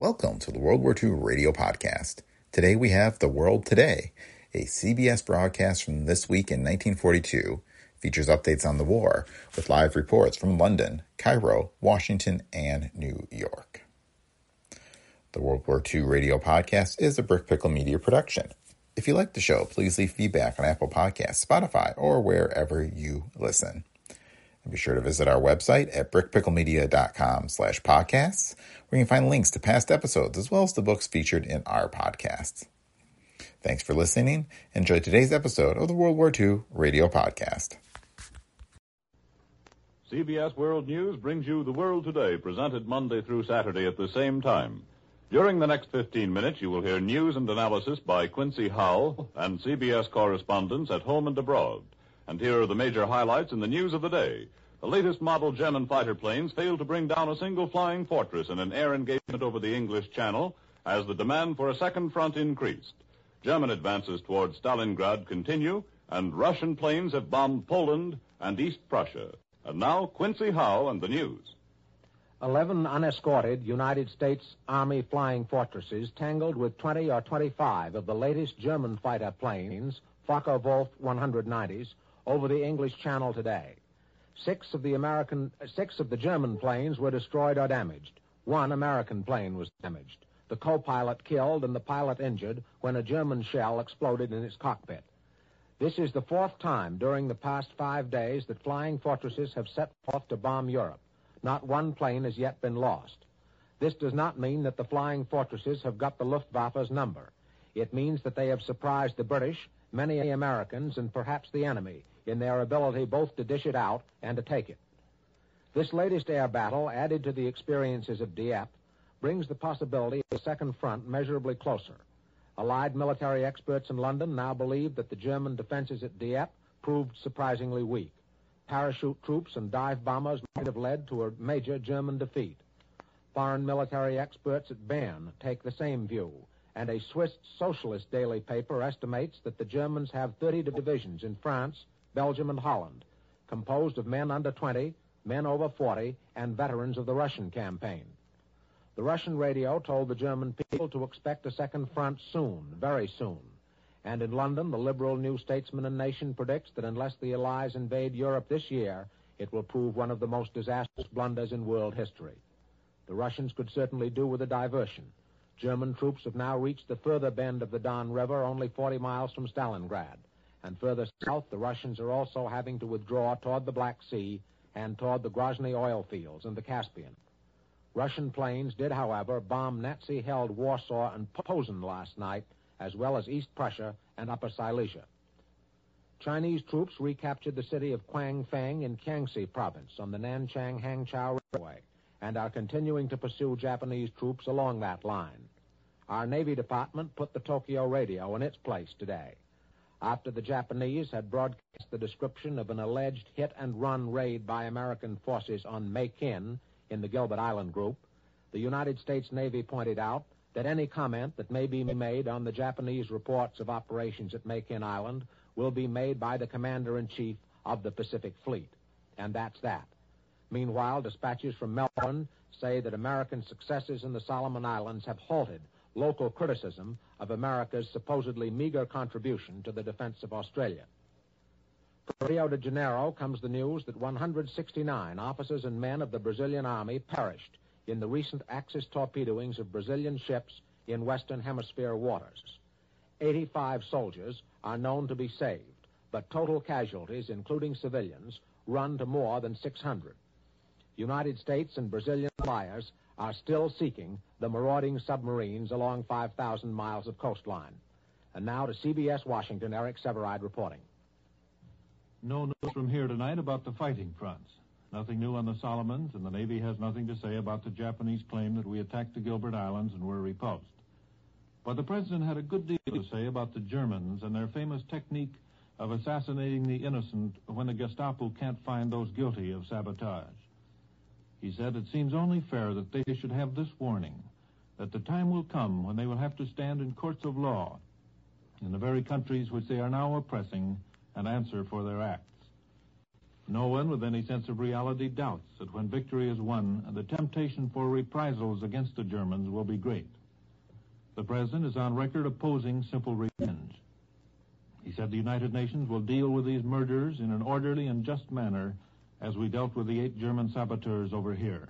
Welcome to the World War II Radio Podcast. Today we have The World Today, a CBS broadcast from this week in 1942. Features updates on the war with live reports from London, Cairo, Washington, and New York. The World War II Radio Podcast is a Brick Pickle Media production. If you like the show, please leave feedback on Apple Podcasts, Spotify, or wherever you listen. Be sure to visit our website at brickpicklemedia.com slash podcasts, where you can find links to past episodes as well as the books featured in our podcasts. Thanks for listening. Enjoy today's episode of the World War II Radio Podcast. CBS World News brings you The World Today, presented Monday through Saturday at the same time. During the next 15 minutes, you will hear news and analysis by Quincy Howe and CBS correspondents at home and abroad. And here are the major highlights in the news of the day. The latest model German fighter planes failed to bring down a single flying fortress in an air engagement over the English Channel as the demand for a second front increased. German advances toward Stalingrad continue, and Russian planes have bombed Poland and East Prussia. And now, Quincy Howe and the news. 11 unescorted United States Army flying fortresses tangled with 20 or 25 of the latest German fighter planes, Focke-Wulf 190s, over the English Channel today. Six of the American, six of the German planes were destroyed or damaged. One American plane was damaged. The co-pilot killed and the pilot injured when a German shell exploded in its cockpit. This is the fourth time during the past five days that flying fortresses have set forth to bomb Europe. Not one plane has yet been lost. This does not mean that the flying fortresses have got the Luftwaffe's number. It means that they have surprised the British, many Americans, and perhaps the enemy in their ability both to dish it out and to take it. This latest air battle, added to the experiences of Dieppe, brings the possibility of a second front measurably closer. Allied military experts in London now believe that the German defenses at Dieppe proved surprisingly weak. Parachute troops and dive bombers might have led to a major German defeat. Foreign military experts at Bern take the same view, and a Swiss socialist daily paper estimates that the Germans have 30 divisions in France, Belgium, and Holland, composed of men under 20, men over 40, and veterans of the Russian campaign. The Russian radio told the German people to expect a second front soon, very soon. And in London, the liberal New Statesman and Nation predicts that unless the Allies invade Europe this year, it will prove one of the most disastrous blunders in world history. The Russians could certainly do with a diversion. German troops have now reached the further bend of the Don River, only 40 miles from Stalingrad. And further south, the Russians are also having to withdraw toward the Black Sea and toward the Grozny oil fields and the Caspian. Russian planes did, however, bomb Nazi held Warsaw and Posen last night, as well as East Prussia and Upper Silesia. Chinese troops recaptured the city of Quangfang in Kiangsi province on the Nanchang Hangzhou Railway and are continuing to pursue Japanese troops along that line. Our Navy Department put the Tokyo radio in its place today. After the Japanese had broadcast the description of an alleged hit and run raid by American forces on Makin in the Gilbert Island group, the United States Navy pointed out that any comment that may be made on the Japanese reports of operations at Makin Island will be made by the Commander in Chief of the Pacific Fleet. And that's that. Meanwhile, dispatches from Melbourne say that American successes in the Solomon Islands have halted local criticism of America's supposedly meager contribution to the defense of Australia. From Rio de Janeiro comes the news that 169 officers and men of the Brazilian Army perished in the recent Axis torpedoings of Brazilian ships in Western Hemisphere waters. 85 soldiers are known to be saved, but total casualties, including civilians, run to more than 600. United States and Brazilian flyers are still seeking the marauding submarines along 5,000 miles of coastline. And now to CBS Washington, Eric Sevareid reporting. No news from here tonight about the fighting fronts. Nothing new on the Solomons, and the Navy has nothing to say about the Japanese claim that we attacked the Gilbert Islands and were repulsed. But the President had a good deal to say about the Germans and their famous technique of assassinating the innocent when the Gestapo can't find those guilty of sabotage. He said it seems only fair that they should have this warning that the time will come when they will have to stand in courts of law in the very countries which they are now oppressing and answer for their acts. No one with any sense of reality doubts that when victory is won, the temptation for reprisals against the Germans will be great. The President is on record opposing simple revenge. He said the United Nations will deal with these murders in an orderly and just manner as we dealt with the eight German saboteurs over here.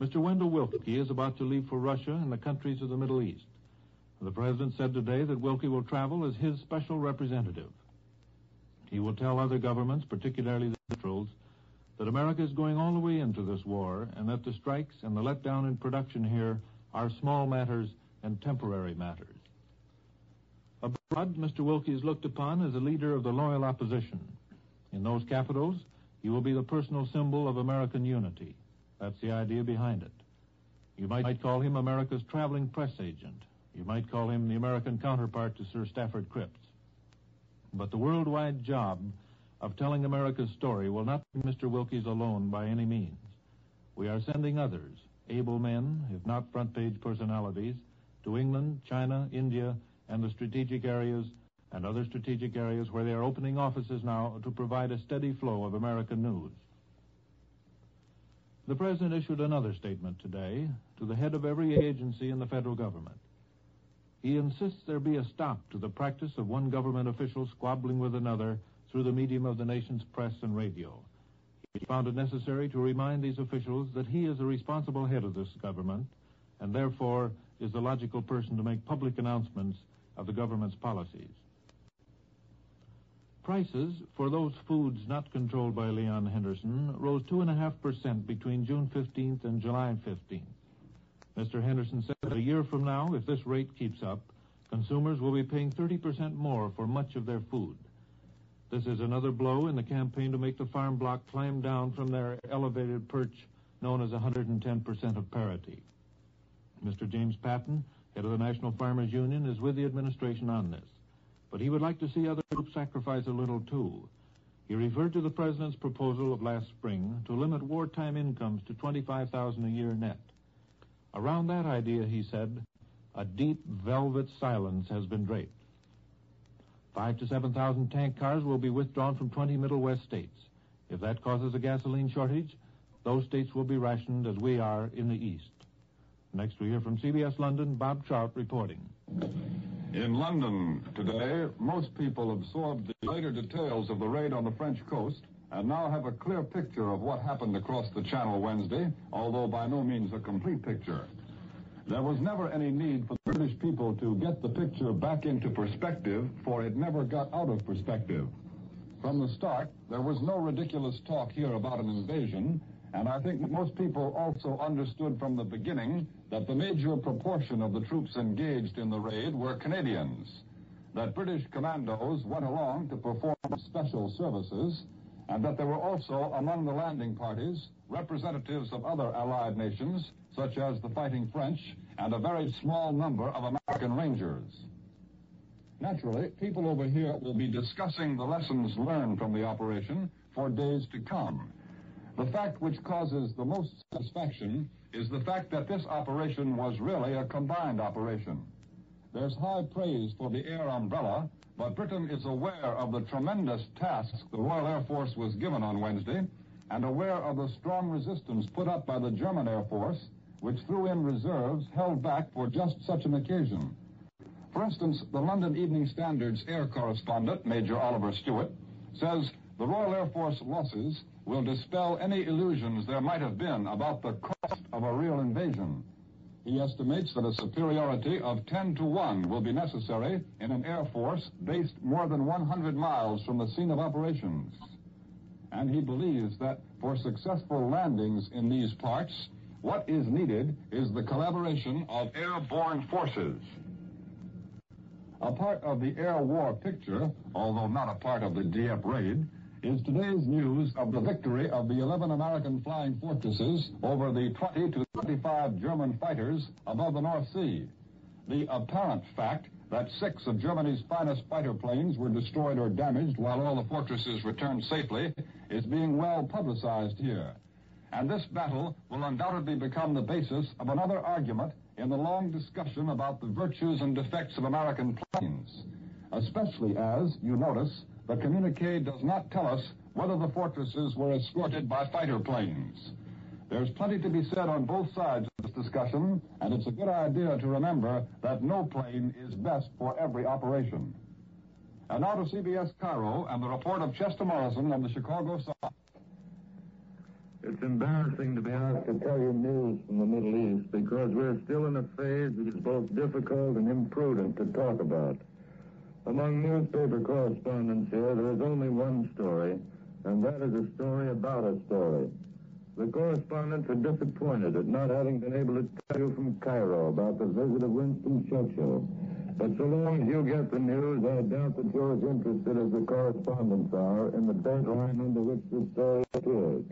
Mr. Wendell Willkie is about to leave for Russia and the countries of the Middle East. The President said today that Willkie will travel as his special representative. He will tell other governments, particularly the neutrals, that America is going all the way into this war and that the strikes and the letdown in production here are small matters and temporary matters. Abroad, Mr. Willkie is looked upon as a leader of the loyal opposition. In those capitals, he will be the personal symbol of American unity. That's the idea behind it. You might call him America's traveling press agent. You might call him the American counterpart to Sir Stafford Cripps. But the worldwide job of telling America's story will not be Mr. Willkie's alone by any means. We are sending others, able men, if not front page personalities, to England, China, India, and the strategic areas and other strategic areas where they are opening offices now to provide a steady flow of American news. The President issued another statement today to the head of every agency in the federal government. He insists there be a stop to the practice of one government official squabbling with another through the medium of the nation's press and radio. He found it necessary to remind these officials that he is the responsible head of this government and therefore is the logical person to make public announcements of the government's policies. Prices for those foods not controlled by Leon Henderson rose 2.5% between June 15th and July 15th. Mr. Henderson said that a year from now, if this rate keeps up, consumers will be paying 30% more for much of their food. This is another blow in the campaign to make the farm bloc climb down from their elevated perch known as 110% of parity. Mr. James Patton, head of the National Farmers Union, is with the administration on this. But he would like to see other groups sacrifice a little too. He referred to the president's proposal of last spring to limit wartime incomes to 25,000 a year net. Around that idea, he said, a deep velvet silence has been draped. Five to 7,000 tank cars will be withdrawn from 20 Middle West states. If that causes a gasoline shortage, those states will be rationed as we are in the East. Next, we hear from CBS London, Bob Trout reporting. In London today, most people absorbed the later details of the raid on the French coast and now have a clear picture of what happened across the Channel Wednesday, although by no means a complete picture. There was never any need for the British people to get the picture back into perspective, for it never got out of perspective. From the start, there was no ridiculous talk here about an invasion, and I think most people also understood from the beginning that the major proportion of the troops engaged in the raid were Canadians, that British commandos went along to perform special services, and that there were also among the landing parties representatives of other Allied nations, such as the fighting French and a very small number of American Rangers. Naturally, people over here will be discussing the lessons learned from the operation for days to come. The fact which causes the most satisfaction is the fact that this operation was really a combined operation. There's high praise for the air umbrella, but Britain is aware of the tremendous tasks the Royal Air Force was given on Wednesday and aware of the strong resistance put up by the German Air Force, which threw in reserves held back for just such an occasion. For instance, the London Evening Standard's air correspondent, Major Oliver Stewart, says the Royal Air Force losses will dispel any illusions there might have been about the cost of a real invasion. He estimates that a superiority of 10 to 1 will be necessary in an air force based more than 100 miles from the scene of operations. And he believes that for successful landings in these parts, what is needed is the collaboration of airborne forces. A part of the air war picture, although not a part of the Dieppe raid, is today's news of the victory of the 11 American flying fortresses over the 20 to 25 German fighters above the North Sea. The apparent fact that six of Germany's finest fighter planes were destroyed or damaged while all the fortresses returned safely is being well publicized here. And this battle will undoubtedly become the basis of another argument in the long discussion about the virtues and defects of American planes, especially as, you notice, the communique does not tell us whether the fortresses were escorted by fighter planes. There's plenty to be said on both sides of this discussion, and it's a good idea to remember that no plane is best for every operation. And now to CBS Cairo and the report of Chester Morrison on the Chicago Sun. It's embarrassing to be asked to tell you news from the Middle East because we're still in a phase that is both difficult and imprudent to talk about. Among newspaper correspondents here, there is only one story, and that is a story about a story. The correspondents are disappointed at not having been able to tell you from Cairo about the visit of Winston Churchill. But so long as you get the news, I doubt that you're as interested as the correspondents are in the deadline under which the story appears.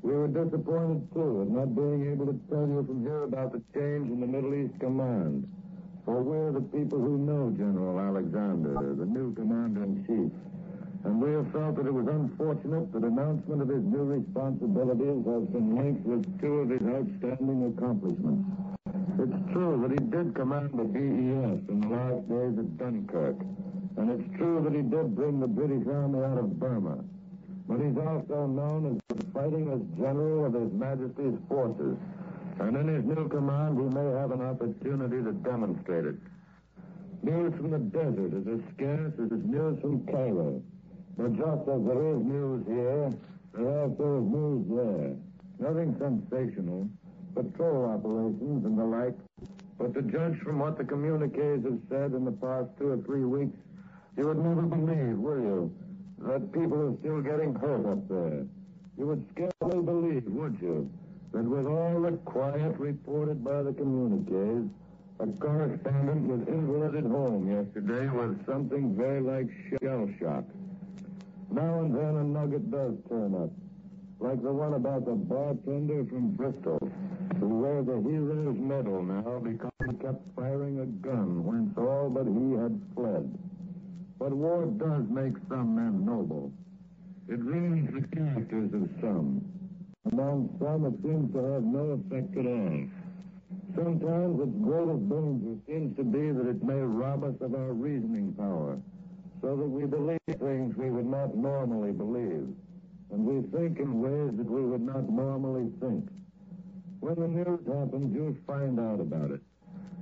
We were disappointed, too, at not being able to tell you from here about the change in the Middle East Command. We're the people who know General Alexander, the new commander-in-chief. And we have felt that it was unfortunate that announcement of his new responsibilities has been linked with two of his outstanding accomplishments. It's true that he did command the BEF in the last days at Dunkirk. And it's true that he did bring the British Army out of Burma but he's also known as the fightingest general of His Majesty's forces. And in his new command, he may have an opportunity to demonstrate it. News from the desert is as scarce as news from Cairo. But just as there is news here, there also is news there. Nothing sensational, patrol operations and the like. But to judge from what the communiques have said in the past two or three weeks, you would never believe, will you, that people are still getting hurt up there. You would scarcely believe, would you, that with all the quiet reported by the communiques, a correspondent was invalided home yesterday with something very like shell shock. Now and then a nugget does turn up, like the one about the bartender from Bristol, who wears a hero's medal now because he kept firing a gun whence all but he had fled. But war does make some men noble. It ruins the characters of some. Among some, it seems to have no effect at all. Sometimes its greatest danger seems to be that it may rob us of our reasoning power, so that we believe things we would not normally believe, and we think in ways that we would not normally think. When the news happens, you'll find out about it.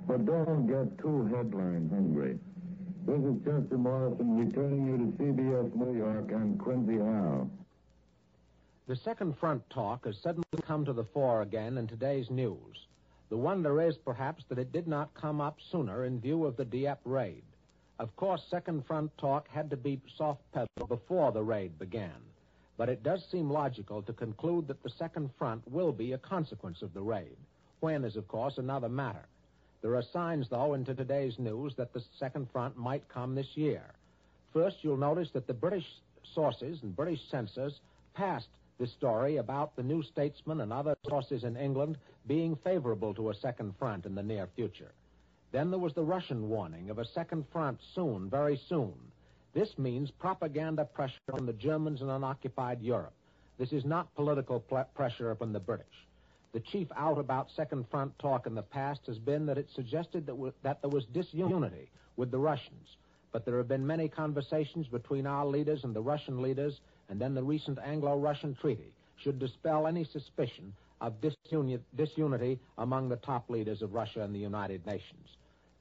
But don't get too headline hungry. This is Chester Morrison returning you to CBS New York and Quincy Howe. The second front talk has suddenly come to the fore again in today's news. The wonder is, perhaps, that it did not come up sooner in view of the Dieppe raid. Of course, second front talk had to be soft pedaled before the raid began. But it does seem logical to conclude that the second front will be a consequence of the raid. When is, of course, another matter. There are signs, though, into today's news that the second front might come this year. First, you'll notice that the British sources and British censors passed this story about the New Statesman and other sources in England being favorable to a second front in the near future. Then there was the Russian warning of a second front soon, very soon. This means propaganda pressure on the Germans in on occupied Europe. This is not political pressure upon the British. The chief out about Second Front talk in the past has been that it suggested that, w- that there was disunity with the Russians. But there have been many conversations between our leaders and the Russian leaders, and then the recent Anglo Russian treaty should dispel any suspicion of disuni- disunity among the top leaders of Russia and the United Nations.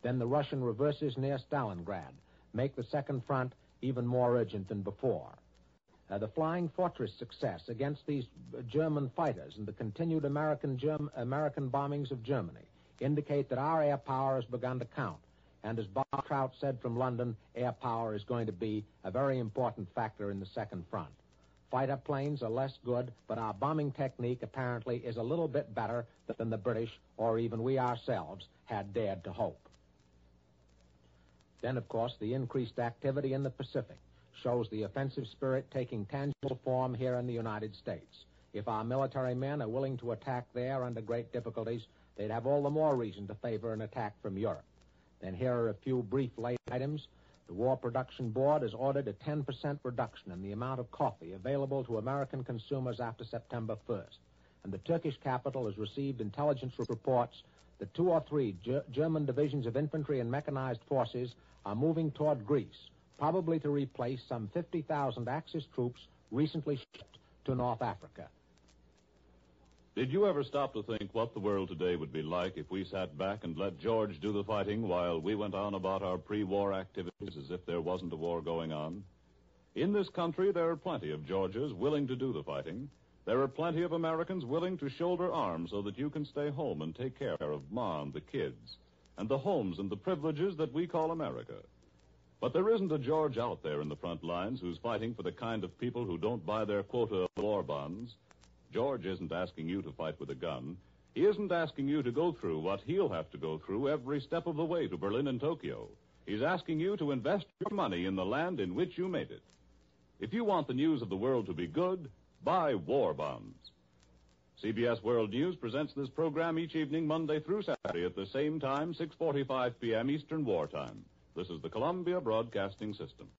Then the Russian reverses near Stalingrad make the Second Front even more urgent than before. Uh, the Flying Fortress success against these German fighters and the continued American, Germ- American bombings of Germany indicate that our air power has begun to count. And as Bob Trout said from London, air power is going to be a very important factor in the second front. Fighter planes are less good, but our bombing technique apparently is a little bit better than the British or even we ourselves had dared to hope. Then, of course, the increased activity in the Pacific shows the offensive spirit taking tangible form here in the United States. If our military men are willing to attack there under great difficulties, they'd have all the more reason to favor an attack from Europe. Then here are a few brief late items. The War Production Board has ordered a 10% reduction in the amount of coffee available to American consumers after September 1st. And the Turkish capital has received intelligence reports that two or three Ger- German divisions of infantry and mechanized forces are moving toward Greece, probably to replace some 50,000 Axis troops recently shipped to North Africa. Did you ever stop to think what the world today would be like if we sat back and let George do the fighting while we went on about our pre-war activities as if there wasn't a war going on? In this country, there are plenty of Georges willing to do the fighting. There are plenty of Americans willing to shoulder arms so that you can stay home and take care of mom, the kids, and the homes and the privileges that we call America. But there isn't a George out there in the front lines who's fighting for the kind of people who don't buy their quota of war bonds. George isn't asking you to fight with a gun. He isn't asking you to go through what he'll have to go through every step of the way to Berlin and Tokyo. He's asking you to invest your money in the land in which you made it. If you want the news of the world to be good, buy war bonds. CBS World News presents this program each evening, Monday through Saturday at the same time, 6.45 p.m. Eastern War Time. This is the Columbia Broadcasting System.